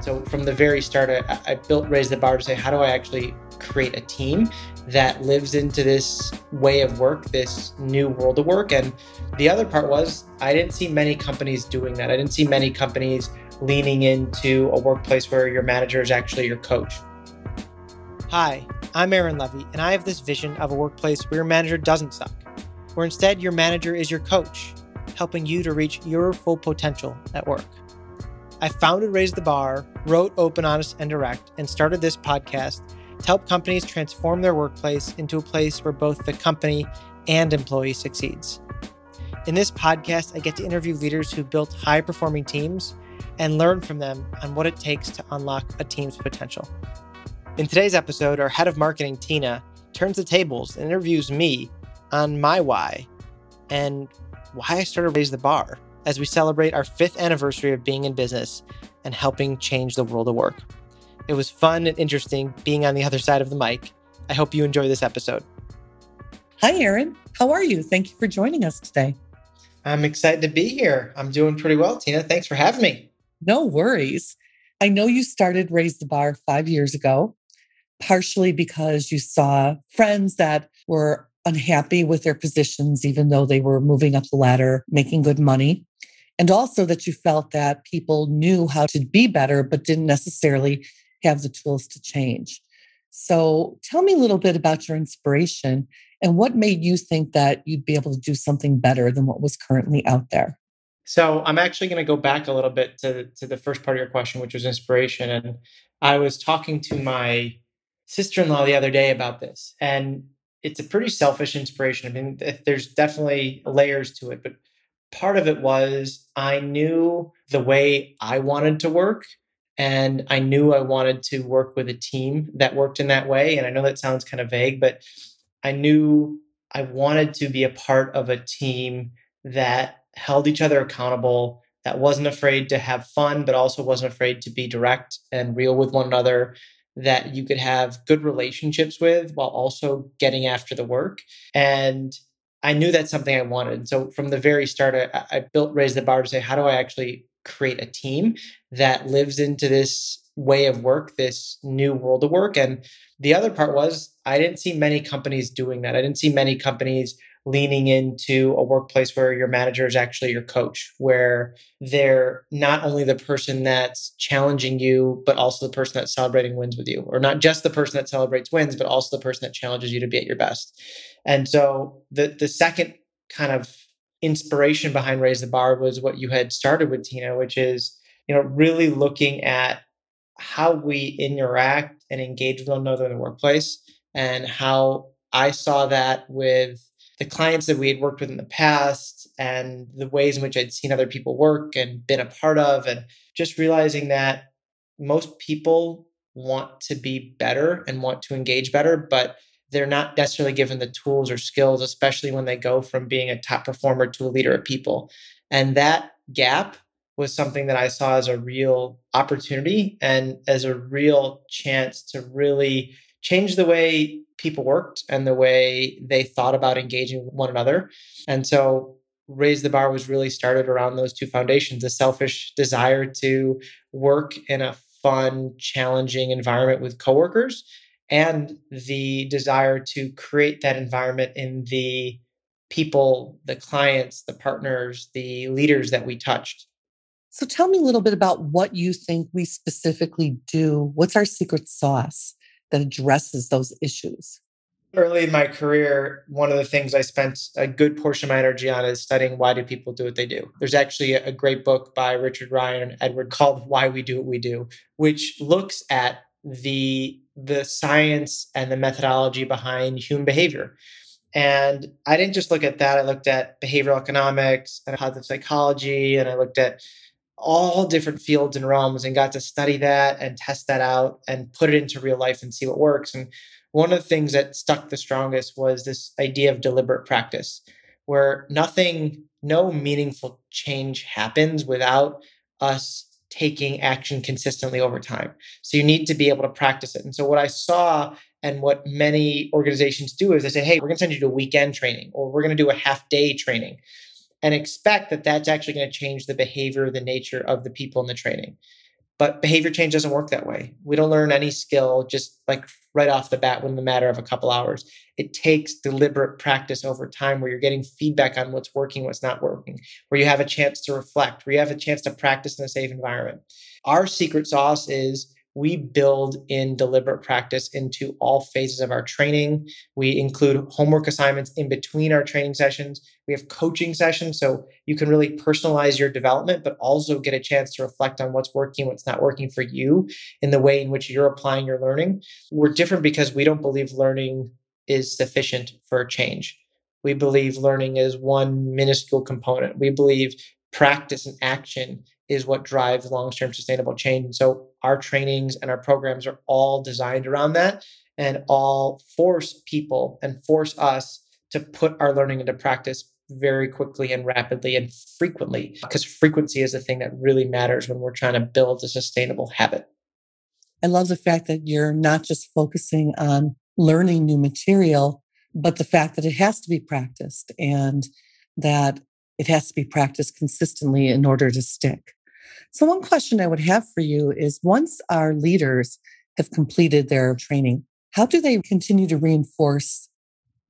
So from the very start, I, I built Raise the Bar to say, how do I actually create a team that lives into this way of work, this new world of work? And the other part was, I didn't see many companies doing that. I didn't see many companies leaning into a workplace where your manager is actually your coach. Hi, I'm Aaron Levy, and I have this vision of a workplace where your manager doesn't suck, where instead your manager is your coach, helping you to reach your full potential at work. I founded Raise the Bar, wrote Open, Honest, and Direct, and started this podcast to help companies transform their workplace into a place where both the company and employee succeeds. In this podcast, I get to interview leaders who built high performing teams and learn from them on what it takes to unlock a team's potential. In today's episode, our head of marketing, Tina, turns the tables and interviews me on my why and why I started Raise the Bar as we celebrate our fifth anniversary of being in business and helping change the world of work. It was fun and interesting being on the other side of the mic. I hope you enjoy this episode. Hi, Aaron. How are you? Thank you for joining us today. I'm excited to be here. I'm doing pretty well, Tina. Thanks for having me. No worries. I know you started Raise the Bar five years ago, partially because you saw friends that were unhappy with their positions, even though they were moving up the ladder, making good money. And also that you felt that people knew how to be better, but didn't necessarily have the tools to change. So tell me a little bit about your inspiration and what made you think that you'd be able to do something better than what was currently out there. So I'm actually going to go back a little bit to, to the first part of your question, which was inspiration. And I was talking to my sister-in-law the other day about this. And it's a pretty selfish inspiration. I mean, there's definitely layers to it, but part of it was I knew the way I wanted to work. And I knew I wanted to work with a team that worked in that way. And I know that sounds kind of vague, but I knew I wanted to be a part of a team that held each other accountable, that wasn't afraid to have fun, but also wasn't afraid to be direct and real with one another, that you could have good relationships with while also getting after the work. And I knew that's something I wanted. So from the very start, I, I built Raise the Bar to say, how do I actually create a team that lives into this way of work, this new world of work? And the other part was I didn't see many companies doing that. I didn't see many companies leaning into a workplace where your manager is actually your coach, where they're not only the person that's challenging you, but also the person that's celebrating wins with you, or not just the person that celebrates wins, but also the person that challenges you to be at your best. And so the the second kind of inspiration behind Raise the Bar was what you had started with Tina, which is, you know, really looking at how we interact and engage with one another in the workplace and how I saw that with the clients that we had worked with in the past and the ways in which I'd seen other people work and been a part of, and just realizing that most people want to be better and want to engage better, but they're not necessarily given the tools or skills, especially when they go from being a top performer to a leader of people. And that gap was something that I saw as a real opportunity and as a real chance to really change the way people worked and the way they thought about engaging one another. And so Raise the Bar was really started around those two foundations a selfish desire to work in a fun, challenging environment with coworkers, and the desire to create that environment in the people, the clients, the partners, the leaders that we touched. So tell me a little bit about what you think we specifically do. What's our secret sauce that addresses those issues? Early in my career, one of the things I spent a good portion of my energy on is studying why do people do what they do. There's actually a great book by Richard Ryan and Edward called Why We Do What We Do, which looks at the the science and the methodology behind human behavior. And I didn't just look at that. I looked at behavioral economics and positive psychology, and I looked at all different fields and realms and got to study that and test that out and put it into real life and see what works. And one of the things that stuck the strongest was this idea of deliberate practice, where nothing, no meaningful change happens without us taking action consistently over time. So you need to be able to practice it. And so what I saw and what many organizations do is they say, hey, we're going to send you to a weekend training or we're going to do a half day training and expect that that's actually going to change the behavior, the nature of the people in the training. But behavior change doesn't work that way. We don't learn any skill just like right off the bat within the matter of a couple hours. It takes deliberate practice over time where you're getting feedback on what's working, what's not working, where you have a chance to reflect, where you have a chance to practice in a safe environment. Our secret sauce is we build in deliberate practice into all phases of our training. We include homework assignments in between our training sessions. We have coaching sessions so you can really personalize your development, but also get a chance to reflect on what's working, what's not working for you in the way in which you're applying your learning. We're different because we don't believe learning is sufficient for change. We believe learning is one minuscule component. We believe practice and action is what drives long-term sustainable change. And so our trainings and our programs are all designed around that and all force people and force us to put our learning into practice very quickly and rapidly and frequently because frequency is the thing that really matters when we're trying to build a sustainable habit. I love the fact that you're not just focusing on learning new material, but the fact that it has to be practiced and that it has to be practiced consistently in order to stick. So, one question I would have for you is once our leaders have completed their training, how do they continue to reinforce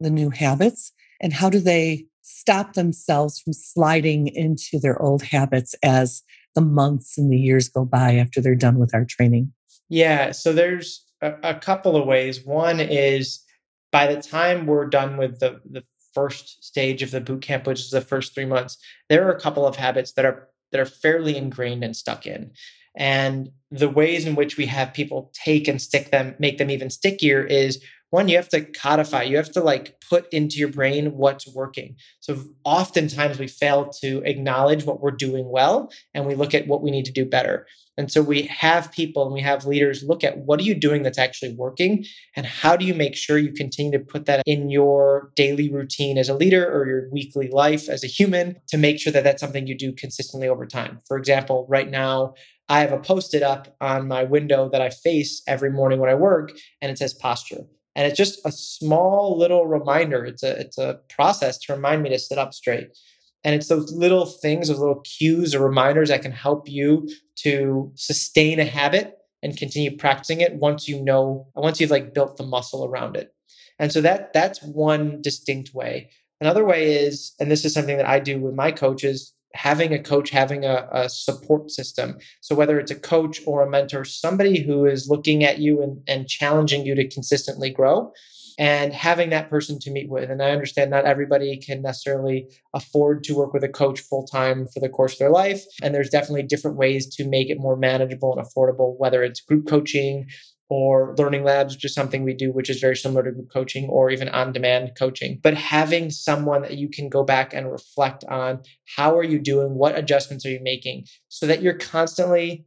the new habits? And how do they stop themselves from sliding into their old habits as the months and the years go by after they're done with our training? Yeah, so there's a, a couple of ways. One is by the time we're done with the, the first stage of the boot camp, which is the first three months, there are a couple of habits that are that are fairly ingrained and stuck in. And the ways in which we have people take and stick them, make them even stickier is one, you have to codify, you have to like put into your brain what's working. So oftentimes we fail to acknowledge what we're doing well and we look at what we need to do better. And so we have people and we have leaders look at what are you doing that's actually working and how do you make sure you continue to put that in your daily routine as a leader or your weekly life as a human to make sure that that's something you do consistently over time. For example, right now, I have a post it up on my window that I face every morning when I work and it says posture. And it's just a small little reminder. It's a it's a process to remind me to sit up straight. And it's those little things, those little cues or reminders that can help you to sustain a habit and continue practicing it once you know, once you've like built the muscle around it. And so that that's one distinct way. Another way is, and this is something that I do with my coaches, having a coach, having a, a, support system. So whether it's a coach or a mentor, somebody who is looking at you and, and challenging you to consistently grow and having that person to meet with. And I understand not everybody can necessarily afford to work with a coach full time for the course of their life. And there's definitely different ways to make it more manageable and affordable, whether it's group coaching or learning labs, which is something we do, which is very similar to group coaching or even on demand coaching. But having someone that you can go back and reflect on how are you doing? What adjustments are you making? So that you're constantly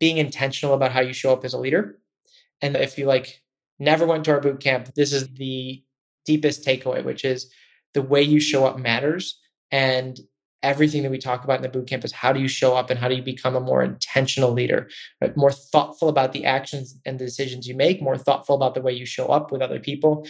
being intentional about how you show up as a leader. And if you like never went to our boot camp, this is the deepest takeaway, which is the way you show up matters. And everything that we talk about in the boot camp is how do you show up and how do you become a more intentional leader, right? more thoughtful about the actions and the decisions you make, more thoughtful about the way you show up with other people.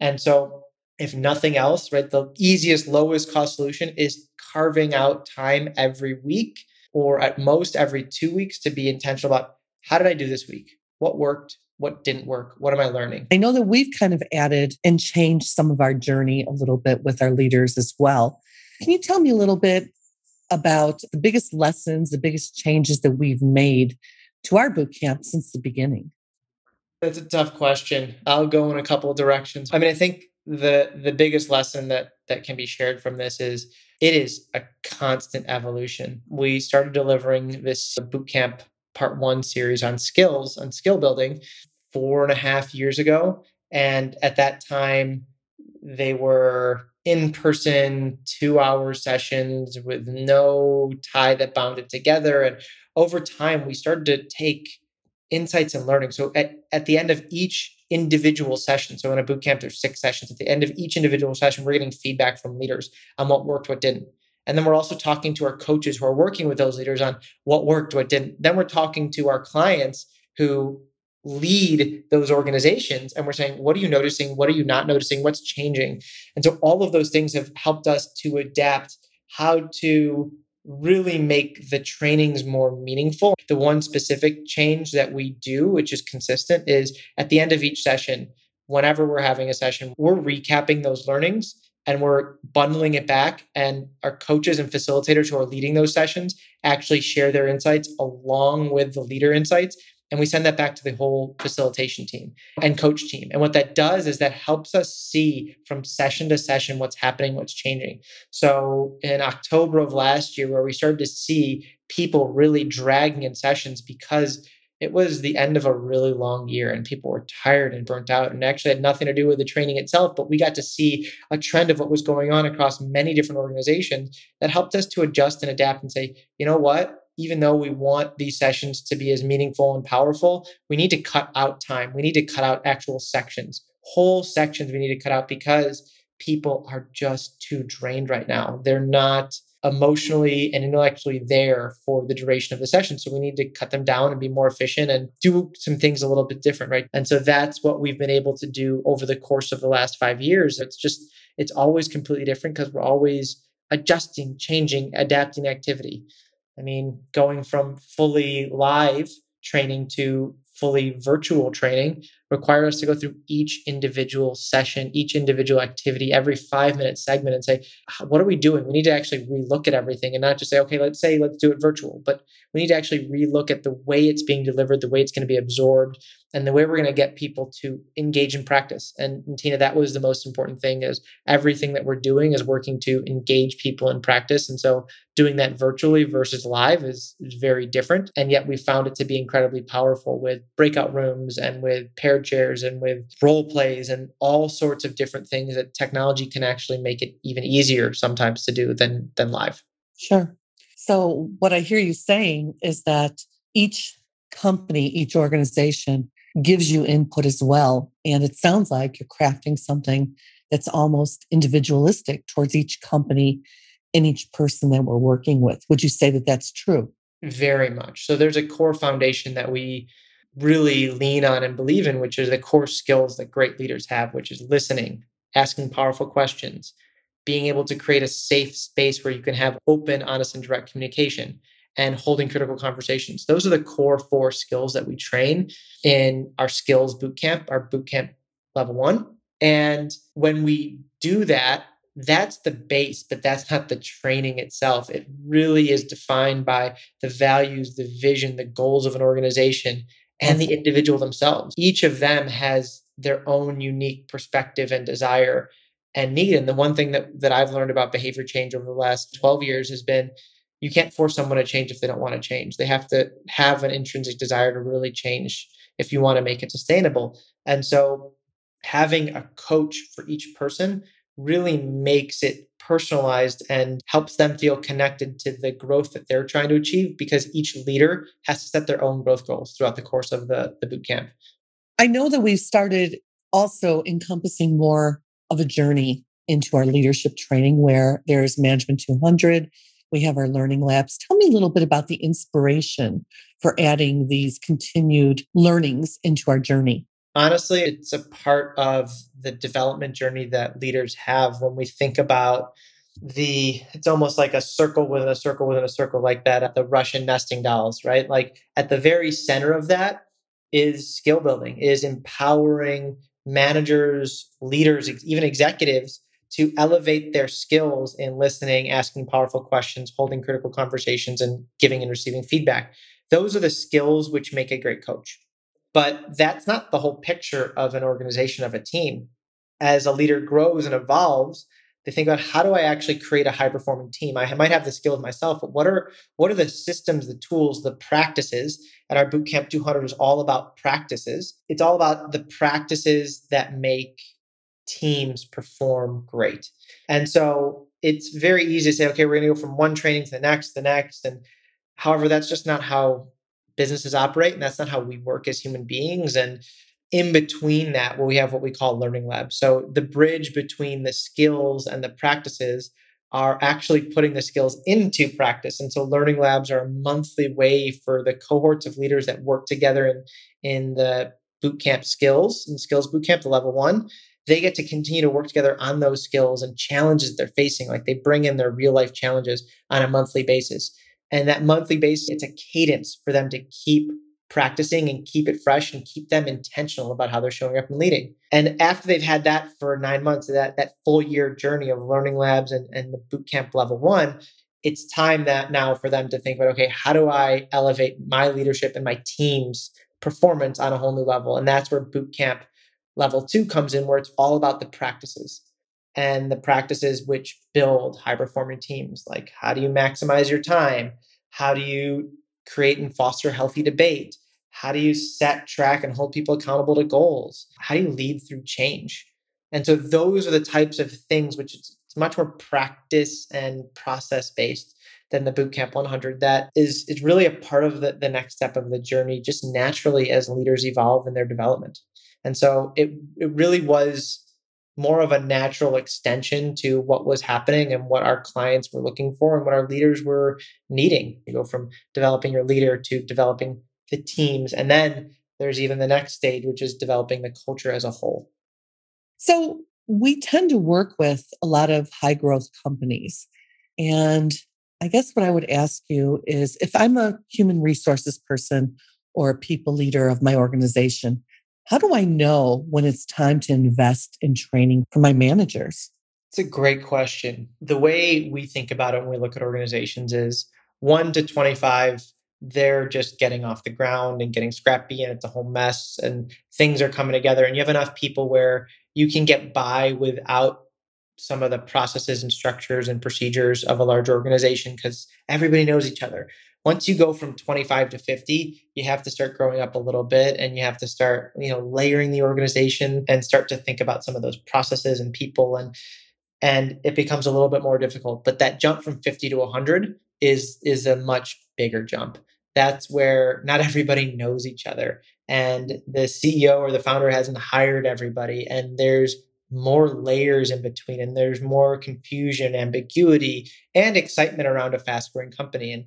And so, if nothing else, right, the easiest, lowest cost solution is carving out time every week or at most every two weeks to be intentional about how did I do this week? What worked? what didn't work what am i learning i know that we've kind of added and changed some of our journey a little bit with our leaders as well can you tell me a little bit about the biggest lessons the biggest changes that we've made to our boot camp since the beginning? That's a tough question. I'll go in a couple of directions. I mean i think the the biggest lesson that that can be shared from this is it is a constant evolution. We started delivering this boot camp part one series on skills, on skill building, four and a half years ago. And at that time, they were in person, two hour sessions with no tie that bound it together. And over time, we started to take insights and learning. So at, at the end of each individual session, so in a boot camp, there's six sessions. At the end of each individual session, we're getting feedback from leaders on what worked, what didn't. And then we're also talking to our coaches who are working with those leaders on what worked, what didn't. Then we're talking to our clients who lead those organizations and we're saying, what are you noticing? What are you not noticing? What's changing? And so all of those things have helped us to adapt how to really make the trainings more meaningful. The one specific change that we do, which is consistent, is at the end of each session, whenever we're having a session, we're recapping those learnings and we're bundling it back. And our coaches and facilitators who are leading those sessions actually share their insights along with the leader insights. And we send that back to the whole facilitation team and coach team. And what that does is that helps us see from session to session what's happening, what's changing. So in October of last year, where we started to see people really dragging in sessions because it was the end of a really long year and people were tired and burnt out and actually had nothing to do with the training itself but we got to see a trend of what was going on across many different organizations that helped us to adjust and adapt and say you know what even though we want these sessions to be as meaningful and powerful we need to cut out time we need to cut out actual sections whole sections we need to cut out because people are just too drained right now they're not emotionally and intellectually there for the duration of the session. So we need to cut them down and be more efficient and do some things a little bit different, right? And so that's what we've been able to do over the course of the last five years. It's just, it's always completely different because we're always adjusting, changing, adapting activity. I mean, going from fully live training to fully virtual training require us to go through each individual session, each individual activity, every five minute segment and say, what are we doing? We need to actually relook at everything and not just say, okay, let's say, let's do it virtual, but we need to actually relook at the way it's being delivered, the way it's going to be absorbed, and the way we're going to get people to engage in practice. And, and Tina, that was the most important thing is everything that we're doing is working to engage people in practice. And so doing that virtually versus live is, is very different. And yet we found it to be incredibly powerful with breakout rooms and with chairs and with role plays and all sorts of different things that technology can actually make it even easier sometimes to do than than live. Sure. So what I hear you saying is that each company, each organization gives you input as well. And it sounds like you're crafting something that's almost individualistic towards each company and each person that we're working with. Would you say that that's true? Very much. So there's a core foundation that we really lean on and believe in, which are the core skills that great leaders have, which is listening, asking powerful questions, being able to create a safe space where you can have open, honest, and direct communication, and holding critical conversations. Those are the core four skills that we train in our skills bootcamp, our bootcamp level one. And when we do that, that's the base, but that's not the training itself. It really is defined by the values, the vision, the goals of an organization, and the individual themselves. Each of them has their own unique perspective and desire and need. And the one thing that, that I've learned about behavior change over the last 12 years has been you can't force someone to change if they don't want to change. They have to have an intrinsic desire to really change if you want to make it sustainable. And so having a coach for each person really makes it personalized and helps them feel connected to the growth that they're trying to achieve because each leader has to set their own growth goals throughout the course of the, the boot camp. I know that we've started also encompassing more of a journey into our leadership training where there's Management 200. We have our learning labs. Tell me a little bit about the inspiration for adding these continued learnings into our journey honestly, it's a part of the development journey that leaders have when we think about the it's almost like a circle within a circle within a circle like that at the russian nesting dolls right? Like at the very center of that is skill building is empowering managers leaders even executives to elevate their skills in listening asking powerful questions holding critical conversations and giving and receiving feedback. Those are the skills which make a great coach but that's not the whole picture of an organization, of a team. As a leader grows and evolves, they think about how do I actually create a high performing team? I might have the skills myself, but what are what are the systems, the tools, the practices? And our Bootcamp 200 is all about practices. It's all about the practices that make teams perform great. And so it's very easy to say, okay, we're going to go from one training to the next, the next, and however, that's just not how businesses operate and that's not how we work as human beings and in between that we have what we call learning labs so the bridge between the skills and the practices are actually putting the skills into practice and so learning labs are a monthly way for the cohorts of leaders that work together in in the bootcamp skills and skills bootcamp the level one they get to continue to work together on those skills and challenges they're facing. Like they bring in their real life challenges on a monthly basis. And that monthly basis, it's a cadence for them to keep practicing and keep it fresh and keep them intentional about how they're showing up and leading. And after they've had that for nine months, that that full year journey of learning labs and, and the boot camp level one, it's time that now for them to think about, okay, how do I elevate my leadership and my team's performance on a whole new level? And that's where boot camp level two comes in, where it's all about the practices and the practices which build high performing teams. Like how do you maximize your time? How do you create and foster healthy debate? How do you set, track, and hold people accountable to goals? How do you lead through change? And so those are the types of things which it's, much more practice and process based than the bootcamp 100 that is is really a part of the, the next step of the journey just naturally as leaders evolve in their development and so it it really was more of a natural extension to what was happening and what our clients were looking for and what our leaders were needing. You go from developing your leader to developing the teams. And then there's even the next stage, which is developing the culture as a whole. So we tend to work with a lot of high growth companies. And I guess what I would ask you is if I'm a human resources person or a people leader of my organization, how do I know when it's time to invest in training for my managers? It's a great question. The way we think about it when we look at organizations is 1 to 25 they're just getting off the ground and getting scrappy and it's a whole mess and things are coming together and you have enough people where you can get by without some of the processes and structures and procedures of a large organization because everybody knows each other once you go from 25 to 50 you have to start growing up a little bit and you have to start you know layering the organization and start to think about some of those processes and people and and it becomes a little bit more difficult. But that jump from 50 to 100 is is a much bigger jump. That's where not everybody knows each other. And the ceo or the founder hasn't hired everybody and there's more layers in between and there's more confusion ambiguity and excitement around a fast growing company. And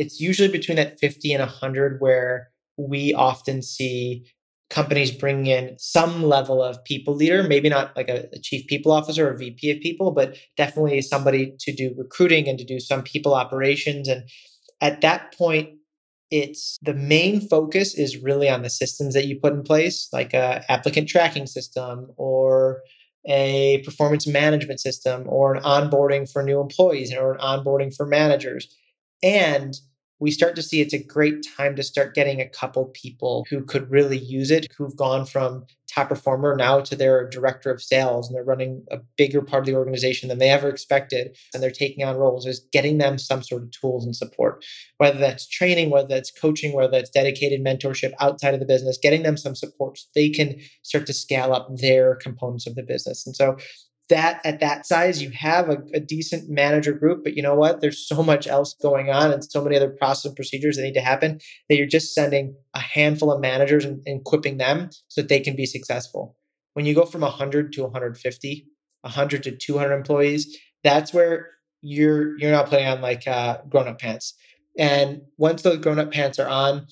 it's usually between that 50 and 100 where we often see companies bring in some level of people leader, maybe not like a, a, chief people officer or VP of people, but definitely somebody to do recruiting and to do some people operations. And at that point, it's the main focus is really on the systems that you put in place, like a applicant tracking system or a performance management system or an onboarding for new employees or an onboarding for managers. And we start to see it's a great time to start getting a couple people who could really use it, who've gone from top performer now to their director of sales and they're running a bigger part of the organization than they ever expected. And they're taking on roles, is getting them some sort of tools and support, whether that's training, whether that's coaching, whether that's dedicated mentorship outside of the business, getting them some support so they can start to scale up their components of the business. And so that at that size you have a, a, decent manager group but you know what? There's so much else going on and so many other processes and procedures that need to happen that you're just sending a handful of managers and, and equipping them so that they can be successful. When you go from 100 to 150 100 to 200 employees that's where you're you're not putting on like uh, grown-up pants. And once those grown-up pants are on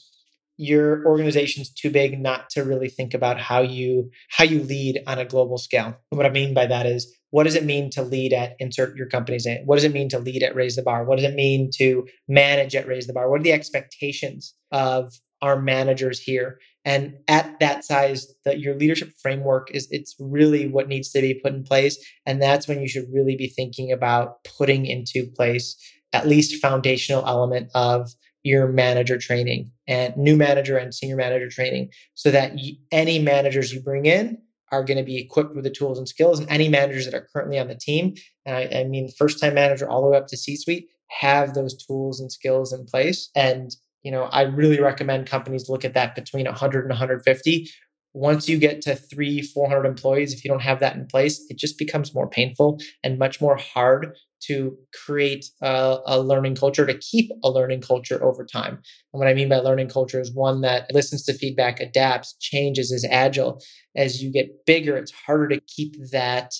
your organization's too big not to really think about how you how you lead on a global scale. And what I mean by that is what does it mean to lead at insert your company's name? What does it mean to lead at raise the bar? What does it mean to manage at raise the bar? What are the expectations of our managers here? And at that size, that your leadership framework is it's really what needs to be put in place. And that's when you should really be thinking about putting into place at least foundational element of your manager training and new manager and senior manager training so that any managers you bring in are going to be equipped with the tools and skills and any managers that are currently on the team and I, I mean first time manager all the way up to c suite have those tools and skills in place. And you know i really recommend companies look at that between 100 and 150 once you get to three 400 employees if you don't have that in place it just becomes more painful and much more hard to create a, a, learning culture, to keep a learning culture over time. And what I mean by learning culture is one that listens to feedback, adapts, changes, is agile. As you get bigger, it's harder to keep that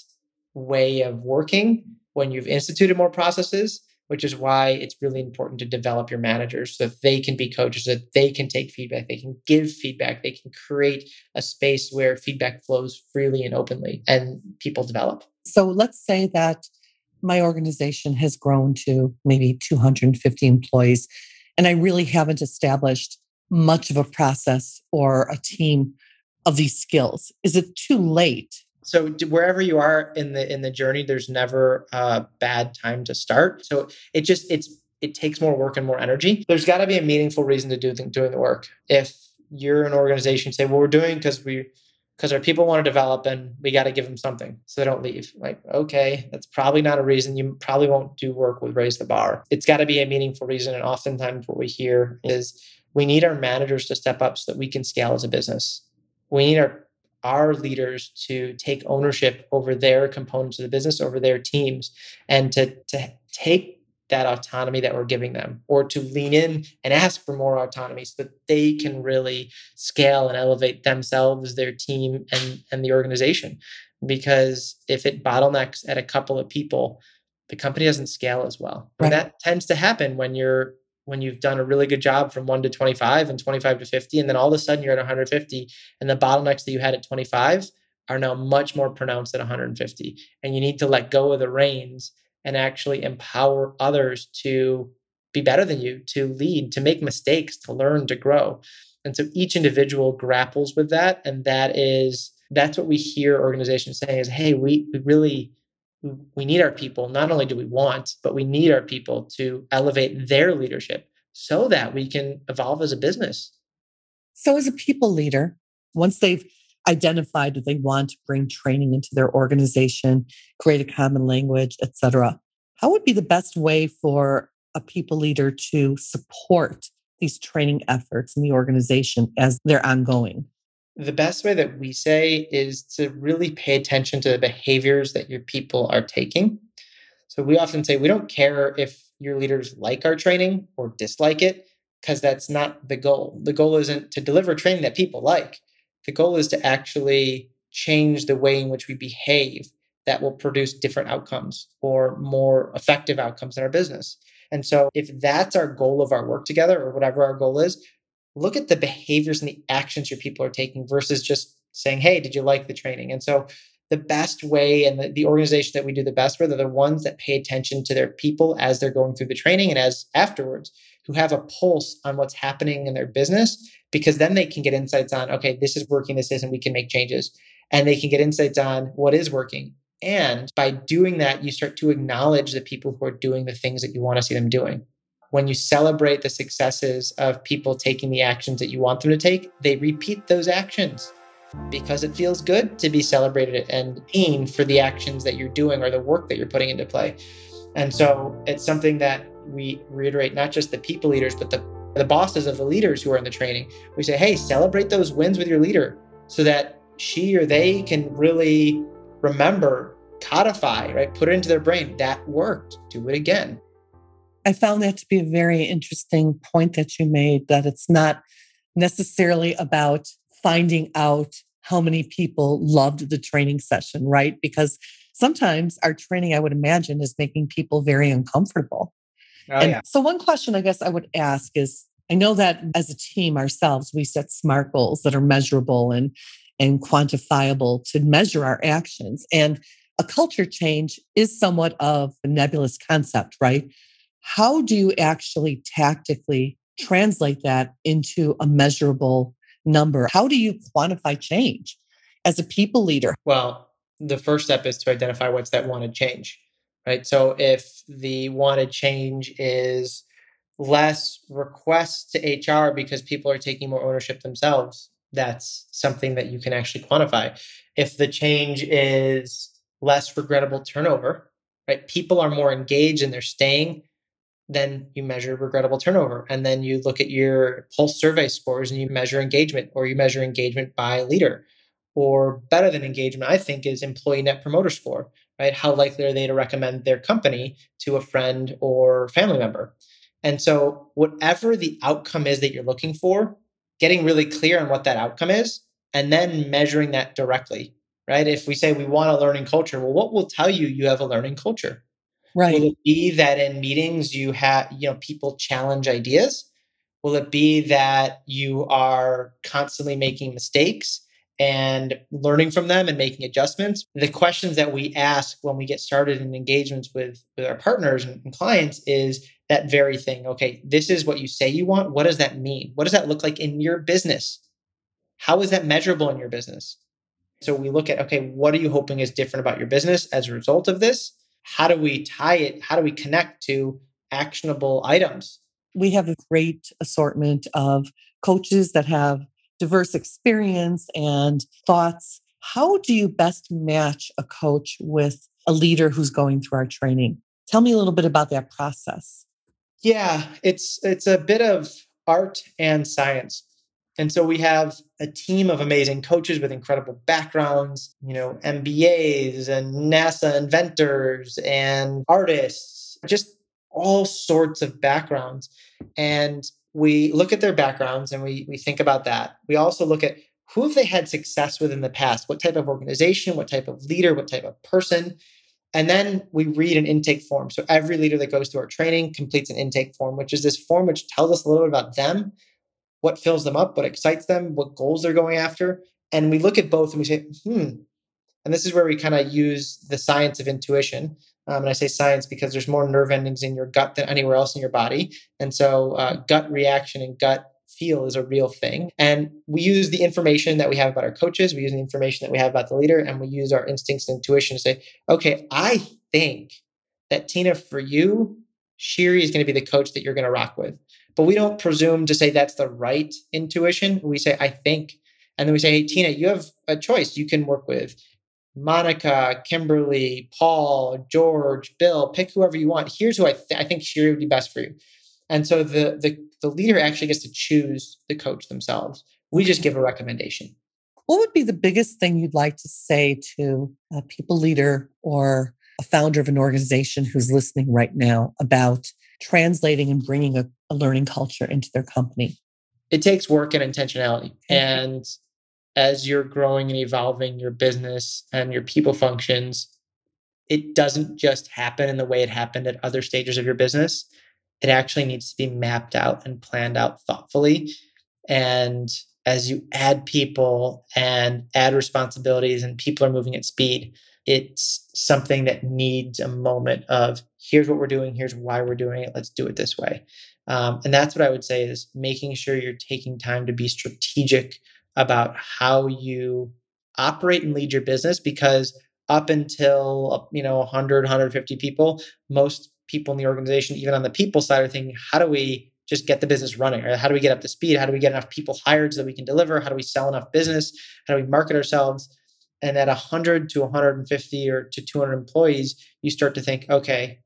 way of working when you've instituted more processes. which is why it's really important to develop your managers so that they can be coaches, so that they can take feedback, they can give feedback, they can create a space where feedback flows freely and openly and people develop. So let's say that my organization has grown to maybe 250 employees, and I really haven't established much of a process or a team of these skills. Is it too late? So wherever you are in the in the journey there's never a bad time to start. So it just it's it takes more work and more energy. There's got to be a meaningful reason to do the, doing the work. If you're an organization say well we're doing because we because our people want to develop and we got to give them something so they don't leave. Like okay that's probably not a reason. You probably won't do work with raise the bar. It's got to be a meaningful reason and oftentimes what we hear is we need our managers to step up so that we can scale as a business. We need our our leaders to take ownership over their components of the business, over their teams, and to, to take that autonomy that we're giving them or to lean in and ask for more autonomy so that they can really scale and elevate themselves, their team, and, and the organization. Because if it bottlenecks at a couple of people, the company doesn't scale as well. Right. And that tends to happen when you're when you've done a really good job from 1 to 25 and 25 to 50 and then all of a sudden you're at 150 and the bottlenecks that you had at 25 are now much more pronounced at 150 and you need to let go of the reins and actually empower others to be better than you to lead to make mistakes to learn to grow and so each individual grapples with that and that is that's what we hear organizations saying is hey we, we really we need our people. Not only do we want, but we need our people to elevate their leadership so that we can evolve as a business. So, as a people leader, once they've identified that they want to bring training into their organization, create a common language, etc., how would be the best way for a people leader to support these training efforts in the organization as they're ongoing? the best way that we say is to really pay attention to the behaviors that your people are taking. So we often say we don't care if your leaders like our training or dislike it, because that's not the goal. The goal isn't to deliver training that people like. The goal is to actually change the way in which we behave that will produce different outcomes or more effective outcomes in our business. And so, if that's our goal of our work together or whatever our goal is, look at the behaviors and the actions your people are taking versus just saying, hey, did you like the training? And so the best way and the, the organization that we do the best with are the ones that pay attention to their people as they're going through the training and as afterwards, who have a pulse on what's happening in their business, because then they can get insights on, okay, this is working, this isn't, we can make changes. And they can get insights on what is working. And by doing that, you start to acknowledge the people who are doing the things that you want to see them doing when you celebrate the successes of people taking the actions that you want them to take, they repeat those actions because it feels good to be celebrated and seen for the actions that you're doing or the work that you're putting into play. And so it's something that we reiterate not just the people leaders, but the, the bosses of the leaders who are in the training. We say, hey, celebrate those wins with your leader so that she or they can really remember, codify, right? Put it into their brain. That worked. Do it again. I found that to be a very interesting point that you made that it's not necessarily about finding out how many people loved the training session, right? Because sometimes our training, I would imagine, is making people very uncomfortable. Oh, and yeah. so, one question I guess I would ask is I know that as a team ourselves, we set SMART goals that are measurable and, and quantifiable to measure our actions. And a culture change is somewhat of a nebulous concept, right? How do you actually tactically translate that into a measurable number? How do you quantify change as a people leader? Well, the first step is to identify what's that wanted change, right? So if the wanted change is less requests to HR because people are taking more ownership themselves, that's something that you can actually quantify. If the change is less regrettable turnover, right? People are more engaged and they're staying then you measure regrettable turnover. And then you look at your pulse survey scores and you measure engagement, or you measure engagement by leader. Or better than engagement, I think, is employee net promoter score, right? How likely are they to recommend their company to a friend or family member? And so, whatever the outcome is that you're looking for, getting really clear on what that outcome is, and then measuring that directly, right? If we say we want a learning culture, well, what will tell you you have a learning culture? Right. Will it be that in meetings you have, you know, people challenge ideas? Will it be that you are constantly making mistakes and learning from them and making adjustments? The questions that we ask when we get started in engagements with, with our partners and, and clients is that very thing. Okay, this is what you say you want. What does that mean? What does that look like in your business? How is that measurable in your business? So we look at, okay, what are you hoping is different about your business as a result of this? How do we tie it? How do we connect to actionable items? We have a great assortment of coaches that have diverse experience and thoughts. How do you best match a coach with a leader who's going through our training? Tell me a little bit about that process. Yeah, it's it's a bit of art and science. And so we have a team of amazing coaches with incredible backgrounds, you know, MBAs and NASA inventors and artists, just all sorts of backgrounds. And we look at their backgrounds and we, we think about that. We also look at who have they had success with in the past? What type of organization, what type of leader, what type of person? And then we read an intake form. So every leader that goes through our training completes an intake form, which is this form which tells us a little bit about them what fills them up, what excites them, what goals they're going after. And we look at both and we say, hmm. And this is where we kind of use the science of intuition. Um, and I say science because there's more nerve endings in your gut than anywhere else in your body. And so uh, gut reaction and gut feel is a real thing. And we use the information that we have about our coaches, we use the information that we have about the leader, and we use our instincts and intuition to say, okay, I think that Tina, for you, Shiri is going to be the coach that you're going to rock with. But we don't presume to say that's the right intuition. We say, I think. And then we say, hey, Tina, you have a choice. You can work with Monica, Kimberly, Paul, George, Bill, pick whoever you want. Here's who I, th- I think Shiri would be best for you. And so the, the, the leader actually gets to choose the coach themselves. We just give a recommendation. What would be the biggest thing you'd like to say to a people leader or a founder of an organization who's listening right now about translating and bringing a, a learning culture into their company? It takes work and intentionality. Mm-hmm. And as you're growing and evolving your business and your people functions, it doesn't just happen in the way it happened at other stages of your business. It actually needs to be mapped out and planned out thoughtfully. And as you add people and add responsibilities and people are moving at speed, it's something that needs a moment of here's what we're doing, here's why we're doing it, let's do it this way. Um, and that's what I would say is making sure you're taking time to be strategic about how you operate and lead your business because up until you know 100 150 people most people in the organization even on the people side are thinking how do we just get the business running? Or how do we get up to speed? How do we get enough people hired so that we can deliver? How do we sell enough business? How do we market ourselves? And at 100 to 150 or to 200 employees you start to think okay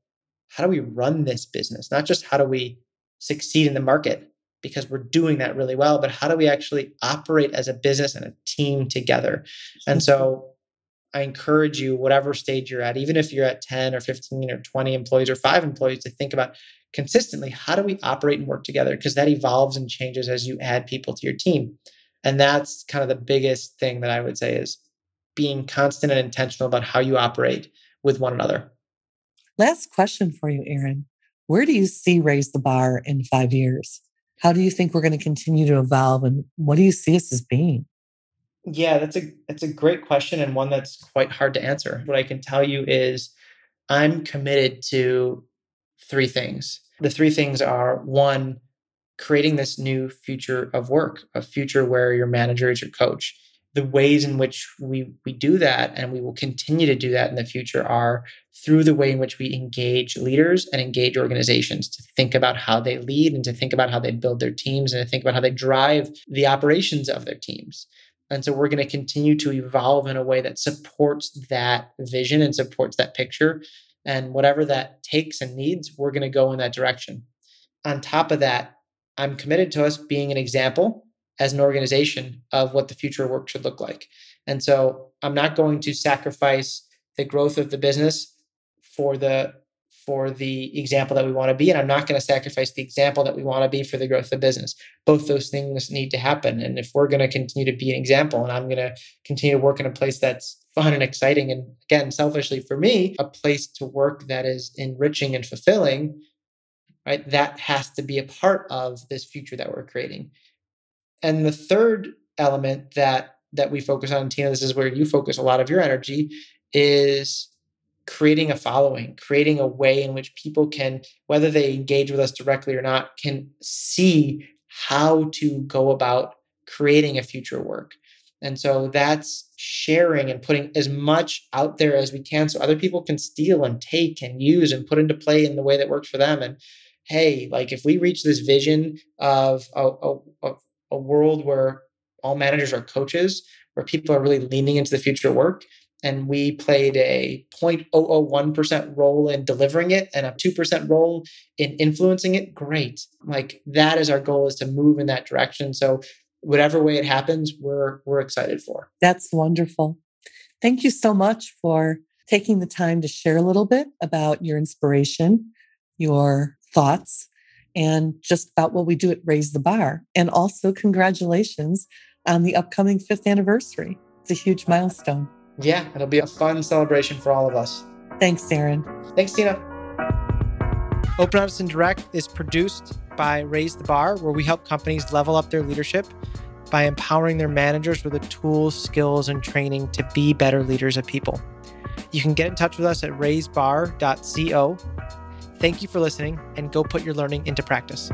how do we run this business? Not just how do we succeed in the market because we're doing that really well but how do we actually operate as a business and a team together and so i encourage you whatever stage you're at even if you're at 10 or 15 or 20 employees or 5 employees to think about consistently how do we operate and work together because that evolves and changes as you add people to your team and that's kind of the biggest thing that i would say is being constant and intentional about how you operate with one another. Last question for you, Aaron. Where do you see Raise the Bar in five years? How do you think we're going to continue to evolve and what do you see us as being? Yeah, that's a that's a great question and one that's quite hard to answer. What I can tell you is I'm committed to three things. The three things are one, creating this new future of work, a future where your manager is your coach the ways in which we we do that and we will continue to do that in the future are through the way in which we engage leaders and engage organizations to think about how they lead and to think about how they build their teams and to think about how they drive the operations of their teams. And so we're going to continue to evolve in a way that supports that vision and supports that picture. And whatever that takes and needs we're going to go in that direction. On top of that i'm committed to us being an example as an organization of what the future work should look like. And so I'm not going to sacrifice the growth of the business for the for the example that we want to be and I'm not going to sacrifice the example that we want to be for the growth of the business. Both those things need to happen and if we're going to continue to be an example and I'm going to continue to work in a place that's fun and exciting. And again, selfishly for me, a place to work that is enriching and fulfilling, right? That has to be a part of this future that we're creating. And the third element that that we focus on, Tina, this is where you focus a lot of your energy, is creating a following, creating a way in which people can, whether they engage with us directly or not, can see how to go about creating a future work. And so that's sharing and putting as much out there as we can so other people can steal and take and use and put into play in the way that works for them. And hey, like if we reach this vision of a, a, a world where all managers are coaches, where people are really leaning into the future work, and we played a 0.001% role in delivering it and a 2% role in influencing it great. Like that is our goal is to move in that direction. So whatever way it happens we're we're excited for. That's wonderful. Thank you so much for taking the time to share a little bit about your inspiration your thoughts and just about what we do at raise the bar and also congratulations on the upcoming fifth anniversary it's a huge milestone yeah, it'll be a fun celebration for all of us. Thanks, Aaron. Thanks, Tina. Open Honest and Direct is produced by Raise the Bar, where we help companies level up their leadership by empowering their managers with the tools, skills, and training to be better leaders of people. You can get in touch with us at raisebar.co. Thank you for listening and go put your learning into practice.